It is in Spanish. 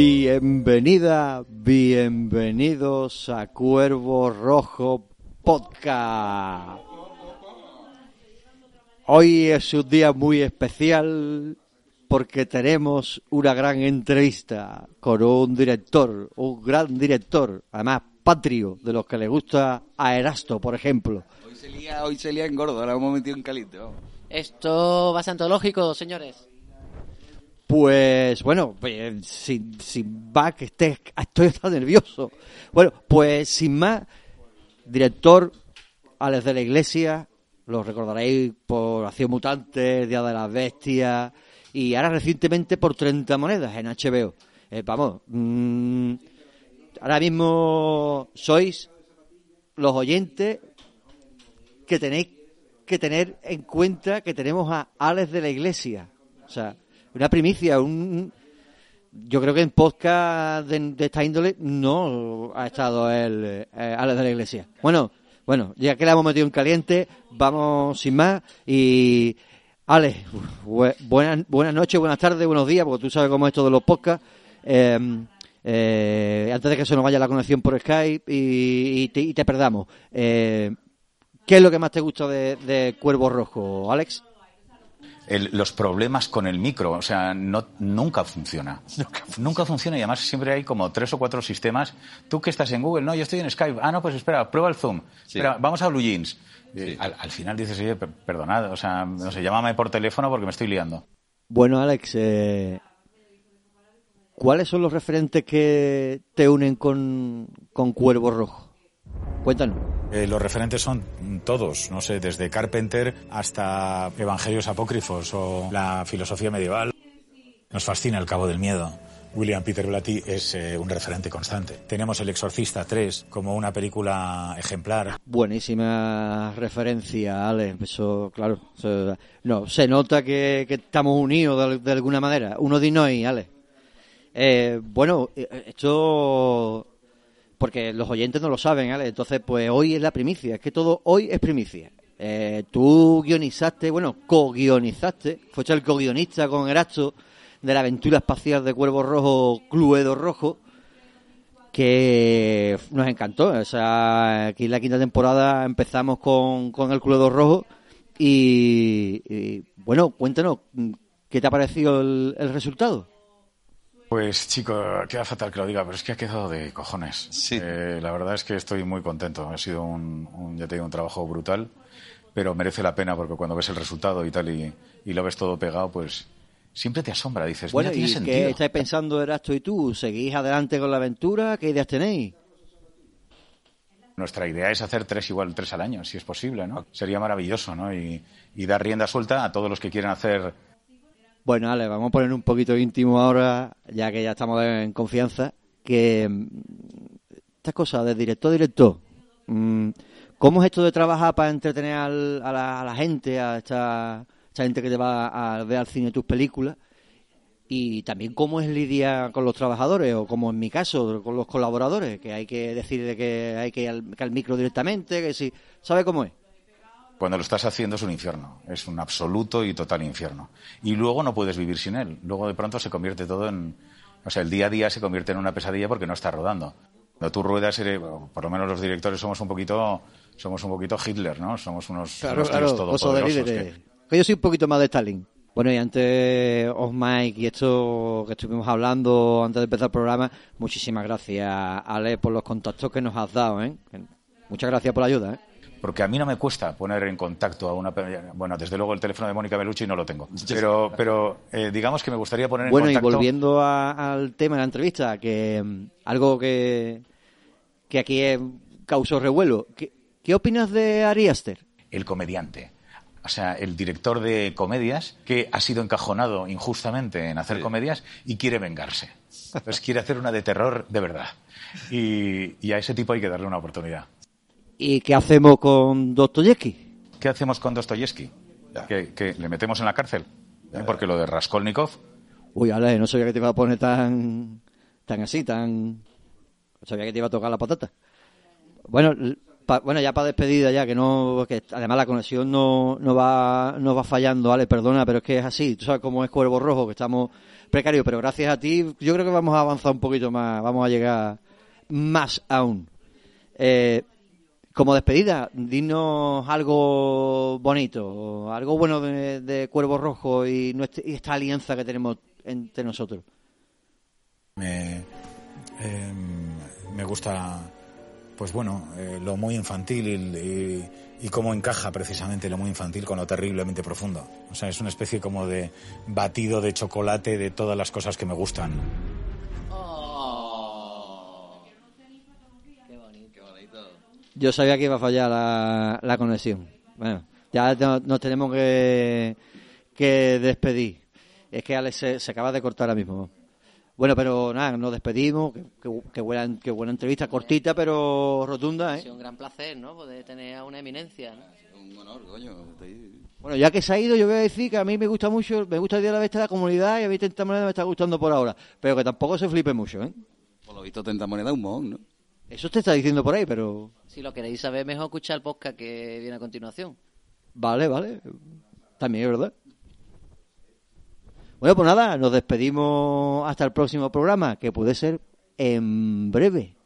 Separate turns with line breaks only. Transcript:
Bienvenida, bienvenidos a Cuervo Rojo Podcast. Hoy es un día muy especial porque tenemos una gran entrevista con un director, un gran director, además patrio, de los que le gusta a Erasto, por ejemplo.
Hoy se lía, hoy se lía en gordo, ahora hemos metido en calito.
Esto va a ser antológico, señores.
Pues bueno, pues, sin, sin más que estoy hasta nervioso. Bueno, pues sin más, director Alex de la Iglesia, lo recordaréis por Acción Mutante, Día de las Bestias y ahora recientemente por 30 monedas en HBO. Eh, vamos, mm, ahora mismo sois los oyentes que tenéis que tener en cuenta que tenemos a Alex de la Iglesia. O sea, una primicia, un... Yo creo que en podcast de, esta índole no ha estado el eh, Alex de la Iglesia. Bueno, bueno, ya que la hemos metido en caliente, vamos sin más y... Alex, bu- buenas, buenas noches, buenas tardes, buenos días, porque tú sabes cómo es esto de los podcasts. Eh, eh, antes de que se nos vaya la conexión por Skype y, te, perdamos. Eh, ¿Qué es lo que más te gusta de Cuervo Rojo, Alex?
El- los problemas con el micro, o sea, no, nunca funciona. Nunca funciona y además siempre hay como tres o cuatro sistemas. Tú que estás en Google, no, yo estoy en Skype. Ah, no, pues espera, prueba el Zoom. Espera, vamos a Blue Jeans. Al, al final dices, oye, per- perdonad, o sea, no sé, llámame por teléfono porque me estoy liando.
Bueno, Alex, eh, ¿cuáles son los referentes que te unen con, con Cuervo Rojo? Cuéntanos.
Eh, los referentes son todos, no sé, desde Carpenter hasta Evangelios Apócrifos o la filosofía medieval. Nos fascina el Cabo del Miedo. William Peter Blatty es eh, un referente constante. Tenemos El Exorcista 3 como una película ejemplar.
Buenísima referencia, Alex. Eso, claro. no, se nota que, estamos unidos de, alguna manera. Uno de y Alex. Eh, bueno, eh, esto. Porque los oyentes no lo saben, Alex. Entonces, pues hoy es la primicia. Es que todo hoy es primicia. Eh, tú guionizaste, bueno, co-guionizaste. Fuiste el co-guionista con Erasto de la aventura espacial de Cuervo Rojo, Cluedo Rojo que nos encantó. O sea, aquí en la quinta temporada empezamos con, con el Cluedo Rojo y, y, bueno, cuéntanos, ¿qué te ha parecido el, el resultado?
Pues chico, queda fatal que lo diga, pero es que ha quedado de cojones.
Sí.
Eh, la verdad es que estoy muy contento. Ha sido un, un, ya te digo, un trabajo brutal, pero merece la pena porque cuando ves el resultado y tal y, y lo ves todo pegado, pues siempre te asombra. Dices,
Bueno,
mira,
¿y
tiene
qué estáis pensando, Erasto y tú? ¿Seguís adelante con la aventura? ¿Qué ideas tenéis?
Nuestra idea es hacer tres igual, tres al año, si es posible, ¿no? Sería maravilloso, ¿no? Y, y dar rienda suelta a todos los que quieran hacer
Bueno, Ale, vamos a poner un poquito íntimo ahora, ya que ya estamos en confianza, que mm, estas cosas de director a director, mm, ¿cómo es esto de trabajar para entretener a, la, a la gente, a esta, gente que te va a ver al cine tus películas? Y también cómo es lidiar con los trabajadores, o como en mi caso, con los colaboradores, que hay que decirle que hay que ir al micro directamente, que si, ¿sabe cómo es?
Cuando lo estás haciendo es un infierno, es un absoluto y total infierno. Y luego no puedes vivir sin él. Luego de pronto se convierte todo en... O sea, el día a día se convierte en una pesadilla porque no está rodando. Cuando tú ruedas, eres- por lo menos los directores somos un poquito, somos un poquito Hitler, ¿no? Somos unos,
Claro,
unos
claro, oso de
todopoderosos
líderes.
que-
Que yo soy un poquito más de Stalin. Bueno, y antes, Off Mike y esto que estuvimos hablando antes de empezar el programa, muchísimas gracias, Ale, por los contactos que nos has dado, ¿eh? Muchas gracias por la ayuda, ¿eh?
Porque a mí no me cuesta poner en contacto a una... Bueno, desde luego el teléfono de Mónica Bellucci no lo tengo. Pero, pero eh, digamos que me gustaría poner en
Bueno, y
contacto...
volviendo a- al tema de la entrevista, que mm, algo que, que aquí eh, causó revuelo. ¿Qué, qué opinas de Ari Aster?
el comediante. O sea, el director de comedias que ha sido encajonado injustamente en hacer comedias y quiere vengarse. Entonces quiere hacer una de terror de verdad. Y, y a ese tipo hay que darle una oportunidad.
¿Y qué hacemos con Dostoyevsky?
¿Qué hacemos con Dostoyevsky? ¿Que, que le metemos en la cárcel? ¿Eh? Porque lo de Raskolnikov,
Uy, Ale, no sabía que te iba a poner tan, tan así, tan... No sabía que te iba a tocar la patata. Bueno, pa- bueno ya para despedida ya, que no... que además la conexión no, no, va, no va fallando, Ale, perdona, pero es que es así. Tú sabes cómo es Cuervo Rojo, que estamos precarios, pero gracias a ti yo creo que vamos a avanzar un poquito más, vamos a llegar más aún. Eh, como despedida, dinos algo bonito, algo bueno de, Cuervo Rojo y, nuestra- esta alianza que tenemos entre nosotros.
Me, eh, me gusta, pues bueno, eh, lo muy infantil y, y- y cómo encaja precisamente lo muy infantil con lo terriblemente profundo. O sea, es una especie como de batido de chocolate de todas las cosas que me gustan.
Yo sabía que iba a fallar la, la conexión. Bueno, ya no- nos tenemos que, que despedir. Es que Alex se, se acaba de cortar ahora mismo. Bueno, pero nada, nos despedimos. Que buena, que buena entrevista, cortita pero rotunda.
Ha
¿eh?
sido un gran placer, ¿no? Poder tener a una eminencia, ¿no?
Un honor, coño.
Bueno, ya que se ha ido, yo voy a decir que a mí me gusta mucho, me gusta el Día de la Bestia de la comunidad y a mí Tenta Moneda me está gustando por ahora. Pero que tampoco se flipe mucho, ¿eh?
Por lo visto, tenta moneda un mohón, ¿no?
Eso te está diciendo por ahí, pero...
Si lo queréis saber, mejor escuchar el podcast que viene a continuación.
Vale, vale. También es verdad. Bueno, pues nada, nos despedimos hasta el próximo programa, que puede ser en breve.